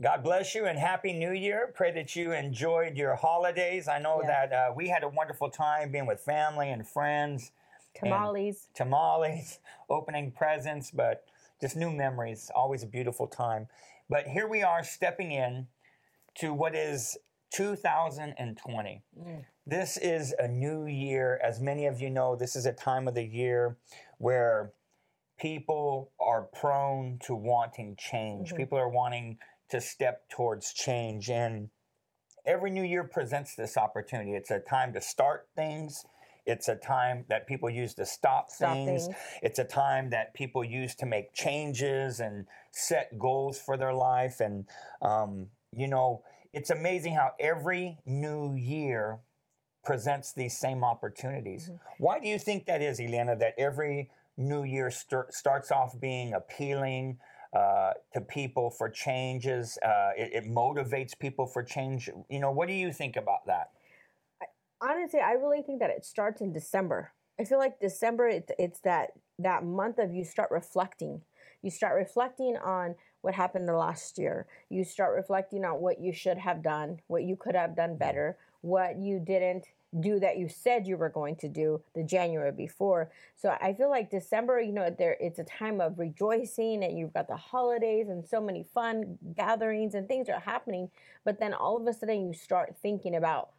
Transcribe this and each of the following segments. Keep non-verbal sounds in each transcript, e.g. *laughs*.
God bless you and Happy New Year. Pray that you enjoyed your holidays. I know Yeah. that uh, we had a wonderful time being with family and friends. and Tamales. tamales, *laughs* opening presents, but just new memories. Always a beautiful time. But here we are stepping in to what is 2020. This is a new year. As many of you know, this is a time of the year where people are prone to wanting change. People are wanting to step towards change. And every new year presents this opportunity. It's a time to start things. It's a time that people use to stop, Stop things. things. It's a time that people use to make changes and set goals for their life. And, um, you know, it's amazing how every new year presents these same opportunities. Why do you think that is, Elena, that every new year start, starts off being appealing uh, to people for changes? Uh, it, it motivates people for change. You know, what do you think about that? honestly, I really think that it starts in December. I feel like December, it's, it's that that month of you start reflecting. You start reflecting on what happened the last year. You start reflecting on what you should have done, what you could have done better, what you didn't do that you said you were going to do the January before. So I feel like December, you know, there it's a time of rejoicing and you've got the holidays and so many fun gatherings and things are happening, but then all of a sudden you start thinking about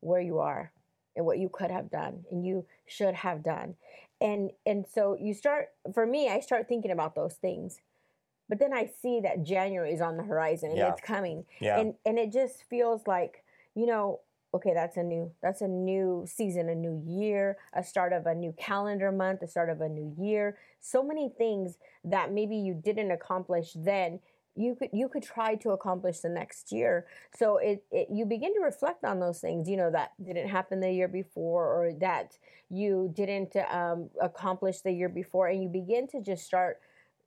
where you are and what you could have done and you should have done and and so you start for me i start thinking about those things but then i see that january is on the horizon and Yeah. it's coming Yeah. and and it just feels like you know okay that's a new that's a new season a new year a start of a new calendar month a start of a new year. So many things that maybe you didn't accomplish then you could you could try to accomplish the next year. So it, it you begin to reflect on those things you know that didn't happen the year before or that you didn't um, accomplish the year before and you begin to just start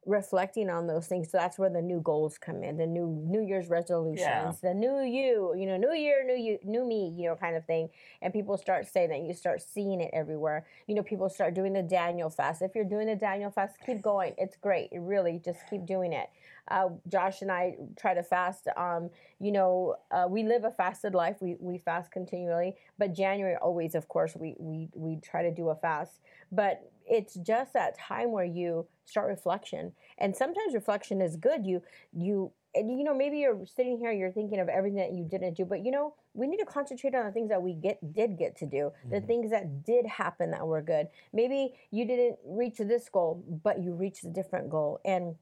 reflecting on those things so that's where the new goals come in the new new year's resolutions the new you you know new year new you new me you know kind of thing and people start saying that you start seeing it everywhere you know people start doing the daniel fast if you're doing the daniel fast keep going it's great really just keep doing it uh, Josh and I try to fast. Um, you know, uh, we live a fasted life. We, we fast continually, but January always, of course, we, we we try to do a fast. But it's just that time where you start reflection, and sometimes reflection is good. You you and you know maybe you're sitting here, you're thinking of everything that you didn't do, but you know we need to concentrate on the things that we get did get to do, the mm-hmm. things that did happen that were good. Maybe you didn't reach this goal, but you reached a different goal, and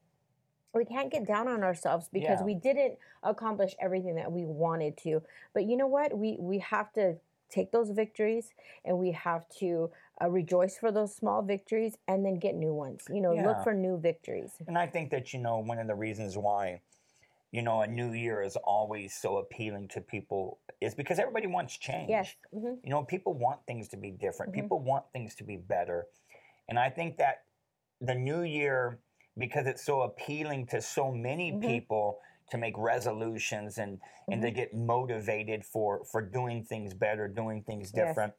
we can't get down on ourselves because Yeah. we didn't accomplish everything that we wanted to. But you know what? We we have to take those victories and we have to uh, rejoice for those small victories and then get new ones. You know, Yeah. look for new victories. And I think that, you know, one of the reasons why, you know, a new year is always so appealing to people is because everybody wants change. Yes. hmm You know, people want things to be different. People want things to be better. And I think that the new year, because it's so appealing to so many Mhm. people to make resolutions and, and to get motivated for, for doing things better, doing things Yes. different,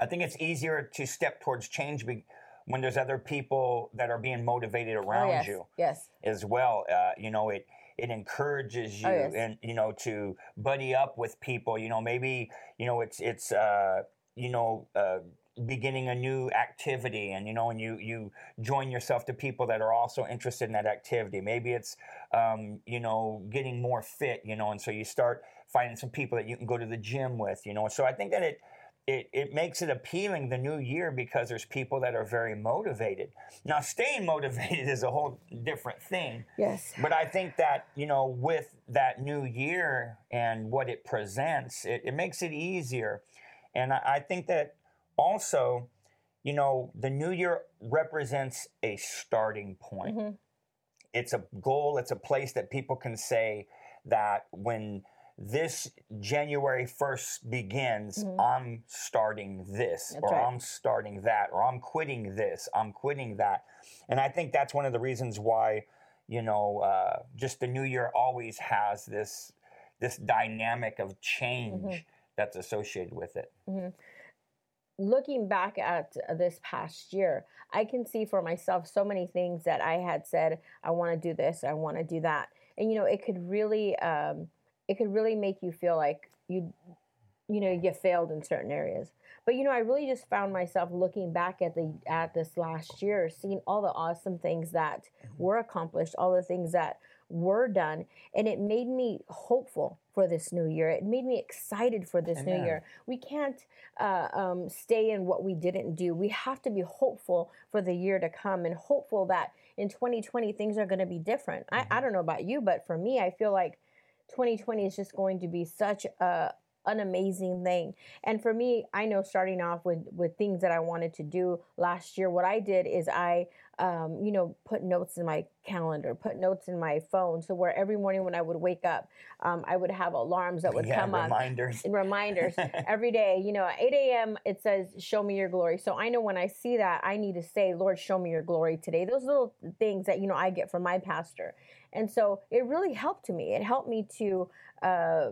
I think it's easier to step towards change be, when there's other people that are being motivated Oh, around yes. you Yes. as well. Uh, you know, it it encourages you Oh, yes. and you know to buddy up with people. You know, maybe you know it's it's uh, you know. Uh, beginning a new activity and you know and you you join yourself to people that are also interested in that activity maybe it's um, you know getting more fit you know and so you start finding some people that you can go to the gym with you know so i think that it it, it makes it appealing the new year because there's people that are very motivated now staying *laughs* motivated is a whole different thing Yes. but I think that, you know, with that new year and what it presents, it, it makes it easier. And I, I think that also, you know, the new year represents a starting point. Mhm. It's a goal, it's a place that people can say that when this January 1st begins, Mhm. I'm starting this, That's or right. I'm starting that, or I'm quitting this, I'm quitting that. And I think that's one of the reasons why, you know, uh, just the new year always has this this dynamic of change Mhm. that's associated with it. Looking back at this past year, I can see for myself so many things that I had said, I want to do this, I want to do that. and you know it could really um, it could really make you feel like you you know you failed in certain areas but you know i really just found myself looking back at the at this last year seeing all the awesome things that were accomplished all the things that were done and it made me hopeful for this new year. It made me excited for this Amen. new year. We can't uh, um, stay in what we didn't do. We have to be hopeful for the year to come and hopeful that in 2020 things are going to be different. I, I don't know about you but for me i feel like 2020 is just going to be such a an amazing thing and for me i know starting off with with things that i wanted to do last year what i did is i um, you know put notes in my calendar put notes in my phone so where every morning when i would wake up um, i would have alarms that would yeah, come up reminders. reminders *laughs* every day. You know, at 8 a.m. it says, Show me your glory. So I know when I see that, I need to say, Lord, show me your glory today. Those little things that, you know, I get from my pastor. And so it really helped me. It helped me to, uh,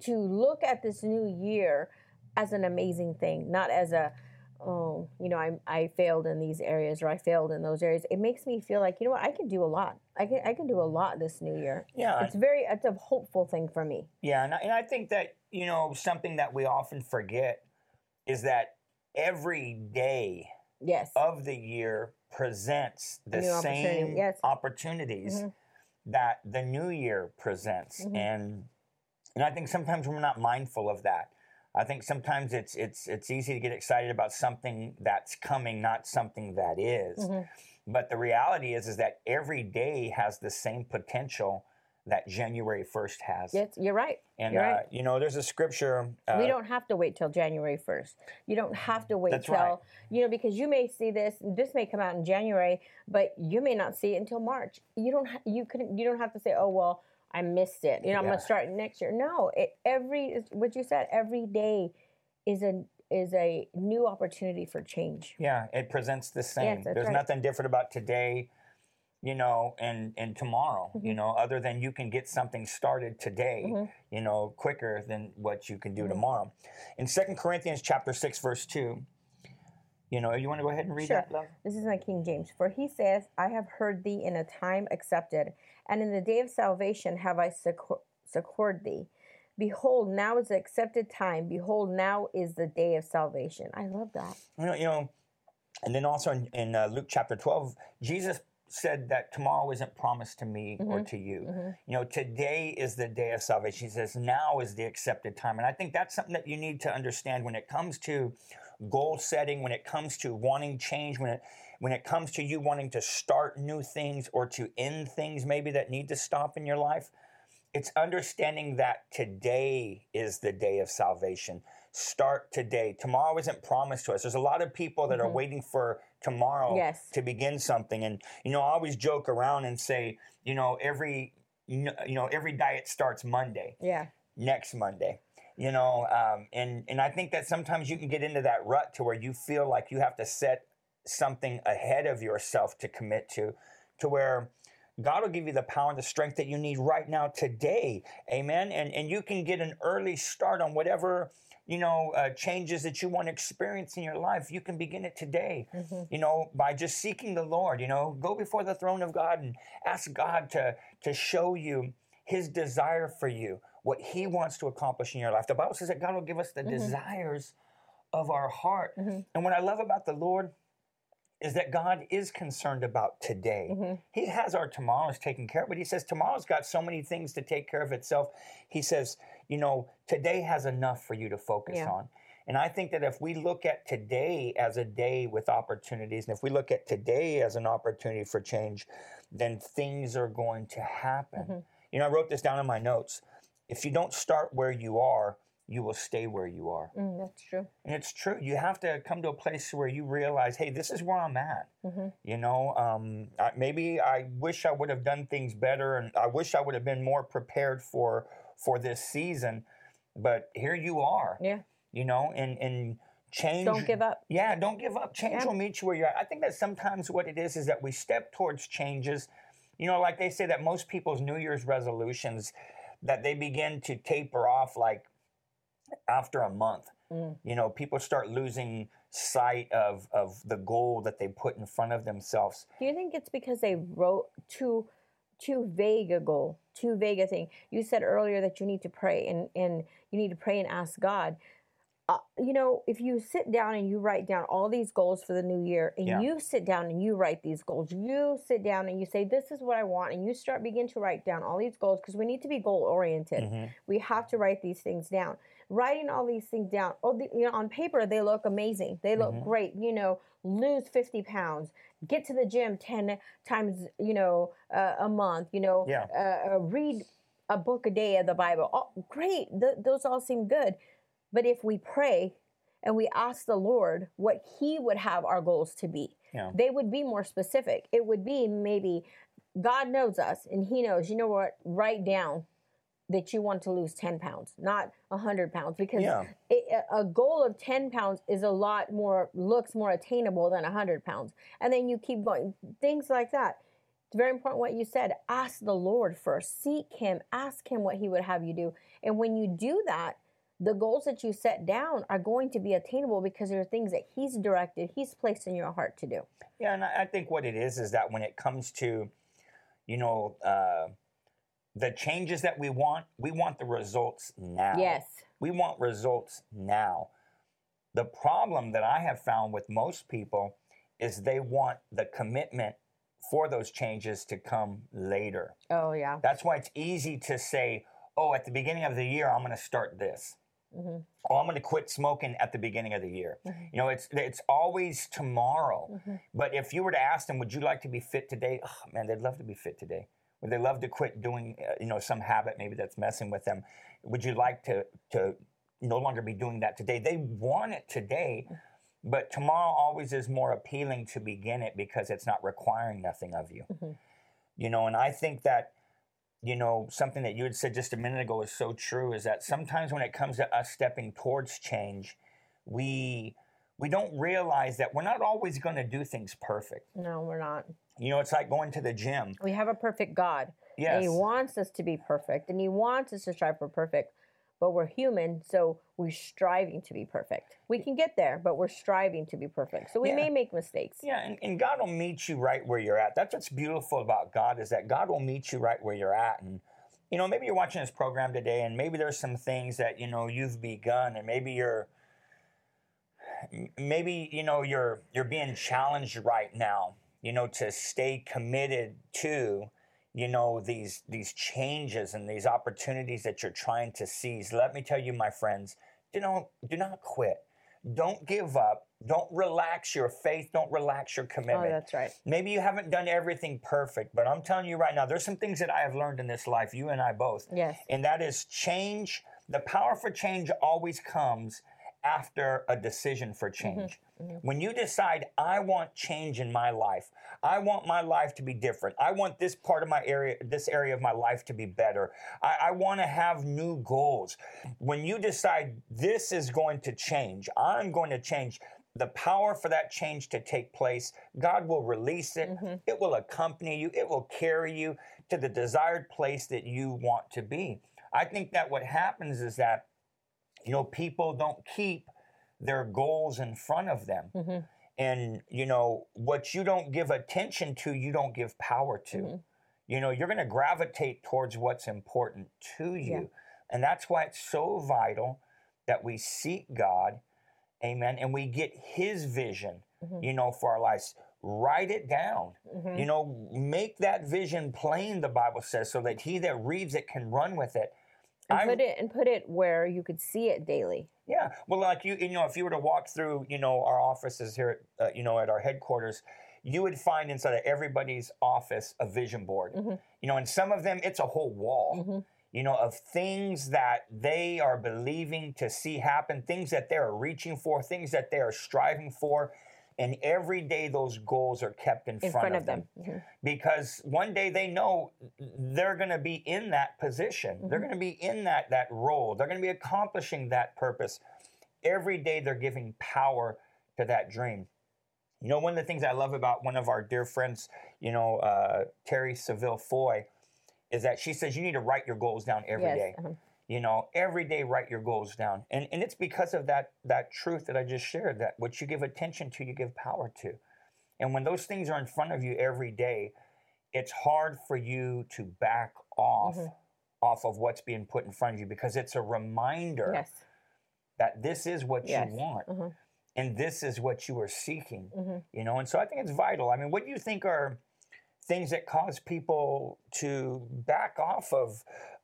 to look at this new year as an amazing thing, not as a, oh, you know, I, I failed in these areas or I failed in those areas. It makes me feel like, you know what, I can do a lot. I can, I can do a lot this new year. Yeah, It's very, it's a hopeful thing for me. Yeah, and I, and I think that you know something that we often forget is that every day Yes. of the year presents the new opportunity, same yes. opportunities Mhm. that the new year presents, Mhm. and and I think sometimes we're not mindful of that. I think sometimes it's it's it's easy to get excited about something that's coming, not something that is. Mhm. But the reality is is that every day has the same potential that January first has. Yes, you're right. And You're uh, right. you know, there's a scripture. Uh, we don't have to wait till January 1st. You don't have to wait That's till, right. you know, because you may see this, this may come out in January, but you may not see it until March. You don't, ha- you couldn't, you don't have to say, oh, well, I missed it. You know, I'm gonna start next year. No, it, every, what you said, every day is a, is a new opportunity for change. Yeah, it presents the same. that's There's right. nothing different about today, you know, and and tomorrow, Mm-hmm. you know, other than you can get something started today, Mhm. you know, quicker than what you can do Mhm. tomorrow. In Second Corinthians chapter 6 verse 2, you know, you want to go ahead and read Sure. that, love? This is my King James. For he says, I have heard thee in a time accepted, and in the day of salvation have I succor- succored thee. Behold, now is the accepted time. Behold, now is the day of salvation. I love that. You know, you know and then also in, in uh, Luke chapter 12, Jesus said that tomorrow isn't promised to me or Mhm. to you. Mhm. You know, today is the day of salvation. He says, now is the accepted time. And I think that's something that you need to understand when it comes to goal setting, when it comes to wanting change, when it when it comes to you wanting to start new things or to end things maybe that need to stop in your life. It's understanding that today is the day of salvation. Start today. Tomorrow isn't promised to us. There's a lot of people that are Mhm. waiting for tomorrow Yes. to begin something. And you know, I always joke around and say, you know, every you know every diet starts Monday, Yeah. next Monday. You know, um, and and I think that sometimes you can get into that rut to where you feel like you have to set something ahead of yourself to commit to, to where God will give you the power and the strength that you need right now today. Amen. And and you can get an early start on whatever you know uh, changes that you want to experience in your life. You can begin it today. Mhm. You know, by just seeking the Lord. You know, go before the throne of God and ask God to to show you His desire for you, what He wants to accomplish in your life. The Bible says that God will give us the Mhm. desires of our heart. Mhm. And what I love about the Lord is that God is concerned about today. Mhm. He has our tomorrows taken care of, but he says tomorrow's got so many things to take care of itself. He says, you know, today has enough for you to focus Yeah. on. And I think that if we look at today as a day with opportunities, and if we look at today as an opportunity for change, then things are going to happen. Mhm. You know, I wrote this down in my notes. If you don't start where you are, you will stay where you are. Mm, that's true. And it's true. You have to come to a place where you realize, hey, this is where I'm at. hmm You know, um, I, maybe I wish I would have done things better, and I wish I would have been more prepared for for this season. But here you are. Yeah. You know, and and change. Don't give up. Yeah, don't give up. Change Yeah. will meet you where you're at. I think that sometimes what it is is that we step towards changes. You know, like they say that most people's New Year's resolutions that they begin to taper off like after a month. Mm. You know, people start losing sight of of the goal that they put in front of themselves. Do you think it's because they wrote too too vague a goal, too vague a thing. You said earlier that you need to pray and, and you need to pray and ask God. Uh, you know, if you sit down and you write down all these goals for the new year, and Yeah. you sit down and you write these goals, you sit down and you say, "This is what I want," and you start begin to write down all these goals because we need to be goal oriented. Mhm. We have to write these things down. Writing all these things down, oh, the, you know, on paper they look amazing. They look Mhm. great. You know, lose fifty pounds, get to the gym ten times, you know, uh, a month. You know, Yeah. uh, uh, read a book a day of the Bible. Oh, great, Th- those all seem good. But if we pray and we ask the Lord what He would have our goals to be, Yeah. they would be more specific. It would be maybe God knows us and He knows, you know what, write down that you want to lose 10 pounds, not 100 pounds, because Yeah. it, a goal of 10 pounds is a lot more, looks more attainable than 100 pounds. And then you keep going, things like that. It's very important what you said. Ask the Lord first, seek Him, ask Him what He would have you do. And when you do that, the goals that you set down are going to be attainable because they're things that He's directed, He's placed in your heart to do. Yeah, and I I think what it is is that when it comes to, you know, uh, the changes that we want, we want the results now. Yes. We want results now. The problem that I have found with most people is they want the commitment for those changes to come later. Oh, yeah. That's why it's easy to say, oh, at the beginning of the year, I'm going to start this. hmm Oh, I'm going to quit smoking at the beginning of the year. Mhm. You know, it's it's always tomorrow. hmm But if you were to ask them, would you like to be fit today? Oh, man, they'd love to be fit today. Would they love to quit doing, uh, you know, some habit maybe that's messing with them? Would you like to to no longer be doing that today? They want it today, but tomorrow always is more appealing to begin it because it's not requiring nothing of you. Mhm. You know, and I think that you know something that you had said just a minute ago is so true is that sometimes when it comes to us stepping towards change, we we don't realize that we're not always going to do things perfect. No, we're not. You know, it's like going to the gym. We have a perfect God. Yes. And He wants us to be perfect and He wants us to strive for perfect. But we're human, so we're striving to be perfect. We can get there, but we're striving to be perfect. So we Yeah. may make mistakes. Yeah, and, and God will meet you right where you're at. That's what's beautiful about God is that God will meet you right where you're at. And you know, maybe you're watching this program today, and maybe there's some things that you know you've begun, and maybe you're maybe you know you're you're being challenged right now. You know, to stay committed to you know these these changes and these opportunities that you're trying to seize. Let me tell you, my friends, do not do not quit. Don't give up. Don't relax your faith. Don't relax your commitment Oh, commitment. that's right. Maybe you haven't done everything perfect, but I'm telling you right now, there's some things that I have learned in this life, you and I both. Yes. And that is change. The power for change always comes after a decision for mm-hmm. Mm-hmm. change. When you decide, I want change in my life, I want my life to be different. I want this part of my area, this area of my life to be better. I, I want to have new goals. When you decide this is going to change, I'm going to change, the power for that change to take place, God will release it. Mm-hmm. It will accompany you. It will carry you to the desired place that you want to be. I think that what happens is that, you know, people don't keep their goals in front of them. Mhm. And, you know, what you don't give attention to, you don't give power to. Mhm. You know, you're going to gravitate towards what's important to you. Yeah. And that's why it's so vital that we seek God, amen, and we get His vision, Mhm. you know, for our lives. Write it down. Mhm. You know, make that vision plain, the Bible says, so that he that reads it can run with it. And I'm- put it and put it where you could see it daily. Yeah, well, like you, you know, if you were to walk through, you know, our offices here, at, uh, you know, at our headquarters, you would find inside of everybody's office a vision board. Mhm. You know, and some of them, it's a whole wall. Mhm. You know, of things that they are believing to see happen, things that they are reaching for, things that they are striving for, and every day those goals are kept in, in front of them. Mhm. because one day they know they're going to be in that position they're Mhm. going to be in that that role they're going to be accomplishing that purpose every day they're giving power to that dream you know one of the things i love about one of our dear friends you know uh, Terri Savelle Foy is that she says you need to write your goals down every yes. day. uh-huh. You know every day write your goals down and and it's because of that that truth that i just shared that what you give attention to you give power to and when those things are in front of you every day it's hard for you to back off Mhm. off of what's being put in front of you because it's a reminder Yes. that this is what Yes. you want Mhm. and this is what you are seeking hmm you know and so i think it's vital i mean what do you think are things that cause people to back off of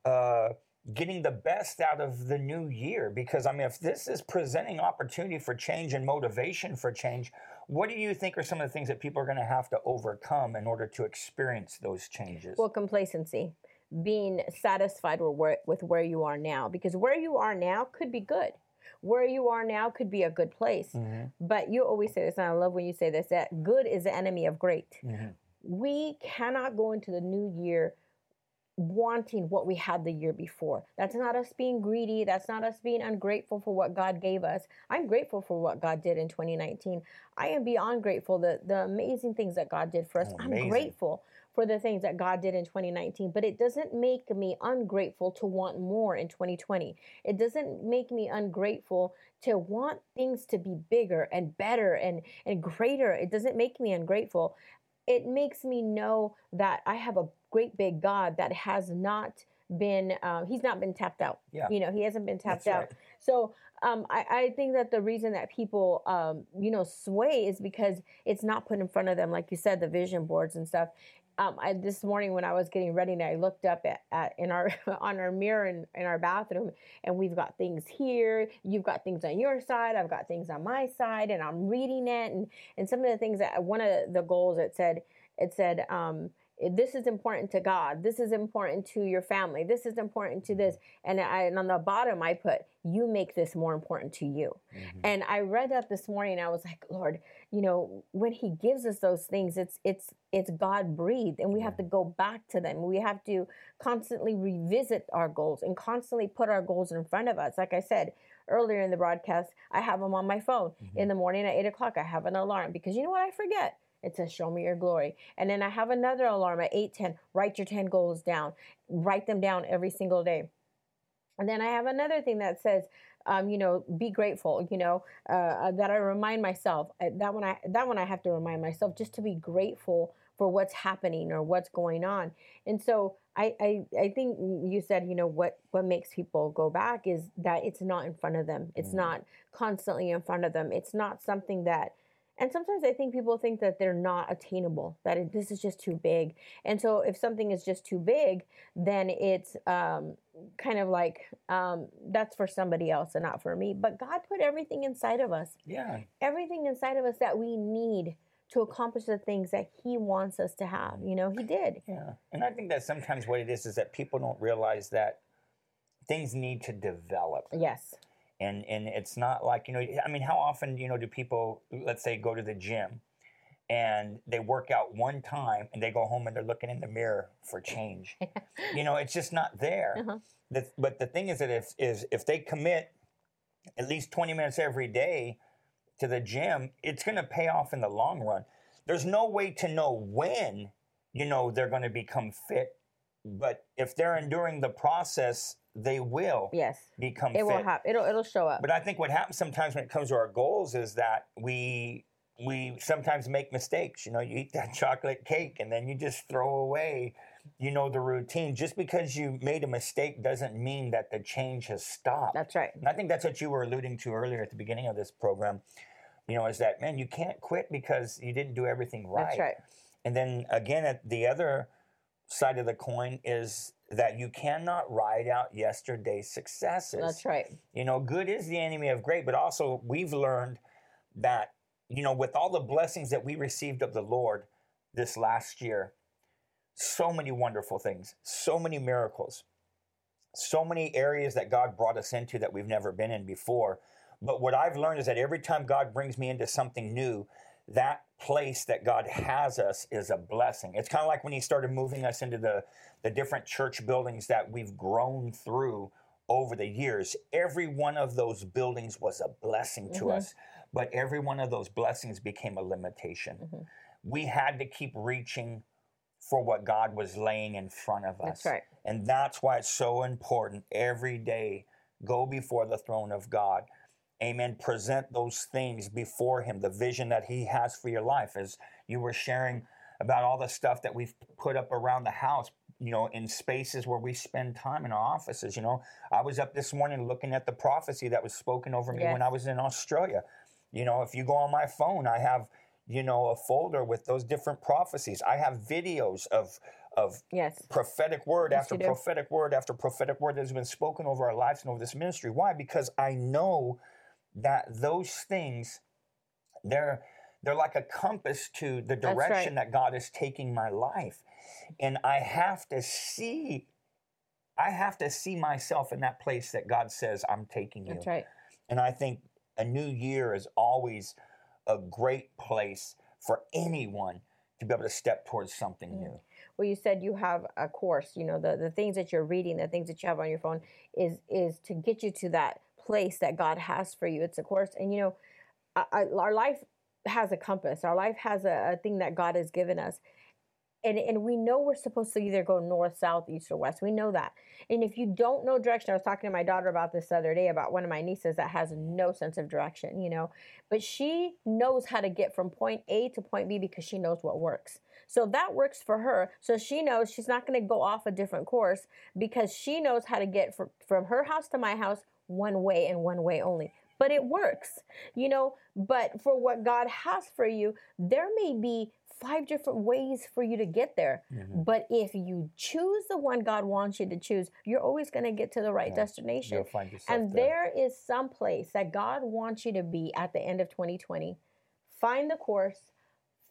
uh, getting the best out of the new year because i mean if this is presenting opportunity for change and motivation for change what do you think are some of the things that people are going to have to overcome in order to experience those changes Well, complacency, being satisfied with where, with where you are now, because where you are now could be good. Where you are now could be a good place. Mhm, But you always say this, and I love when you say this that good is the enemy of great. mhm. We cannot go into the new year wanting what we had the year before. That's not us being greedy. That's not us being ungrateful for what God gave us. I'm grateful for what God did in 2019. I am beyond grateful the the amazing things that God did for us. Oh, I'm grateful for the things that God did in 2019, but it doesn't make me ungrateful to want more in 2020. It doesn't make me ungrateful to want things to be bigger and better and and greater. It doesn't make me ungrateful. It makes me know that I have a great big God that has not been um, he's not been tapped out. Yeah. You know, he hasn't been tapped That's out. right. So um, I, I think that the reason that people, um, you know, sway is because it's not put in front of them, like you said, the vision boards and stuff. Um, I, this morning when I was getting ready, and I looked up at, at in our *laughs* on our mirror in, in our bathroom, and we've got things here. You've got things on your side. I've got things on my side, and I'm reading it. And and some of the things that one of the goals it said it said um, this is important to God. This is important to your family. This is important to this. And I and on the bottom I put you make this more important to you. Mhm. And I read that this morning. and I was like, Lord, you know, when He gives us those things, it's it's it's God breathed, and we have to go back to them. We have to constantly revisit our goals and constantly put our goals in front of us. Like I said earlier in the broadcast, I have them on my phone Mm-hmm. in the morning at eight o'clock. I have an alarm because you know what I forget. It says, "Show me your glory," and then I have another alarm at eight ten. Write your ten goals down. Write them down every single day. And then I have another thing that says, um, you know, be grateful. You know, uh, uh, that I remind myself uh, that one. I that one I have to remind myself just to be grateful for what's happening or what's going on. And so I, I I think you said, you know, what what makes people go back is that it's not in front of them. It's Mhm. not constantly in front of them. It's not something that. And sometimes I think people think that they're not attainable, that it, this is just too big. And so if something is just too big, then it's um, kind of like um, that's for somebody else and not for me. But God put everything inside of us, yeah everything inside of us that we need to accomplish the things that He wants us to have. You know, He did. Yeah, and I think that sometimes what it is is that people don't realize that things need to develop, Yes. And and it's not like you know. I mean, how often you know do people, let's say, go to the gym, and they work out one time, and they go home and they're looking in the mirror for change. *laughs* you know, it's just not there. Uh-huh. The, but the thing is that if is if they commit at least twenty minutes every day to the gym, it's going to pay off in the long run. There's no way to know when, you know, they're going to become fit, but if they're enduring the process, they will Yes. become It fit. will happen. It'll it'll show up. But I think what happens sometimes when it comes to our goals is that we we sometimes make mistakes. You know, you eat that *laughs* chocolate cake and then you just throw away, you know, the routine. Just because you made a mistake doesn't mean that the change has stopped. That's right. And I think that's what you were alluding to earlier at the beginning of this program. You know, is that man, you can't quit because you didn't do everything right. That's right. And then again, at the other side of the coin is that you cannot ride out yesterday's successes. That's right. You know, good is the enemy of great, but also we've learned that, you know, with all the blessings that we received of the Lord this last year, so many wonderful things, so many miracles, so many areas that God brought us into that we've never been in before. But what I've learned is that every time God brings me into something new, that place that God has us is a blessing. It's kind of like when He started moving us into the, the different church buildings that we've grown through over the years. Every one of those buildings was a blessing to Mhm. us, but every one of those blessings became a limitation. Mhm. We had to keep reaching for what God was laying in front of us. That's right. And that's why it's so important every day go before the throne of God. Amen. Present those things before Him, the vision that He has for your life. As you were sharing about all the stuff that we've put up around the house, you know, in spaces where we spend time in our offices. You know, I was up this morning looking at the prophecy that was spoken over me when I was in Australia. You know, if you go on my phone, I have, you know, a folder with those different prophecies. I have videos of of Yes. prophetic word Yes, after prophetic word after prophetic word that has been spoken over our lives and over this ministry. Why? Because I know that those things they're they're like a compass to the That's right. direction that God is taking my life. And I have to see I have to see myself in that place that God says I'm taking you. That's right. And I think a new year is always a great place for anyone to be able to step towards something Mm. new. well you said you have a course you know the, the things that you're reading the things that you have on your phone is is to get you to that place that god has for you it's a course and you know our life has a compass our life has a, thing that god has given us and, and we know we're supposed to either go north south east or west we know that and if you don't know direction i was talking to my daughter about this the other day about one of my nieces that has no sense of direction you know but she knows how to get from point a to point b because she knows what works so that works for her. So she knows she's not going to go off a different course because she knows how to get from, from her house to my house one way and one way only. But it works, you know. But for what God has for you, there may be five different ways for you to get there. Mhm. But if you choose the one God wants you to choose, you're always going to get to the right Yeah. destination. You'll find yourself And there. there is some place that God wants you to be at the end of 2020. Find the course,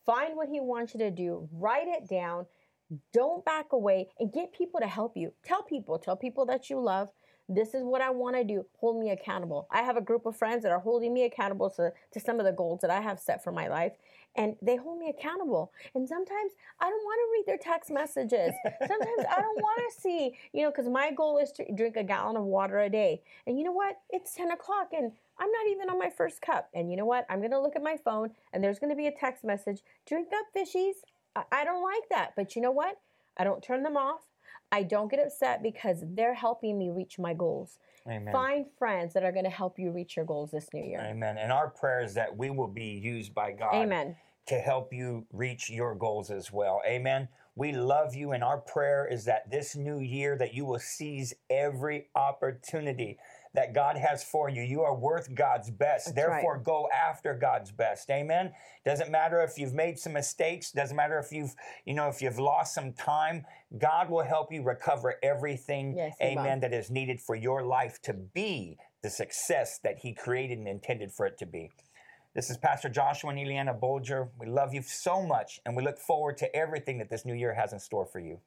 find what He wants you to do, write it down, don't back away, and get people to help you. Tell people, tell people that you love. This is what I want to do. Hold me accountable. I have a group of friends that are holding me accountable to, to some of the goals that I have set for my life, and they hold me accountable. And sometimes I don't want to read their text messages. Sometimes I don't want to see, you know, because my goal is to drink a gallon of water a day. And you know what? It's 10 o'clock and I'm not even on my first cup. And you know what? I'm going to look at my phone and there's going to be a text message drink up, fishies. I, I don't like that. But you know what? I don't turn them off. I don't get upset because they're helping me reach my goals. Amen. Find friends that are going to help you reach your goals this new year. Amen. And our prayer is that we will be used by God Amen. to help you reach your goals as well. Amen. We love you, and our prayer is that this new year that you will seize every opportunity that God has for you. You are worth God's best. That's Therefore, go after God's best. Amen. Doesn't matter if you've made some mistakes, doesn't matter if you've, you know, if you've lost some time. God will help you recover everything, Yes, amen, that is needed for your life to be the success that He created and intended for it to be. This is Pastor Joshua and Eliana Bolger. We love you so much, and we look forward to everything that this new year has in store for you.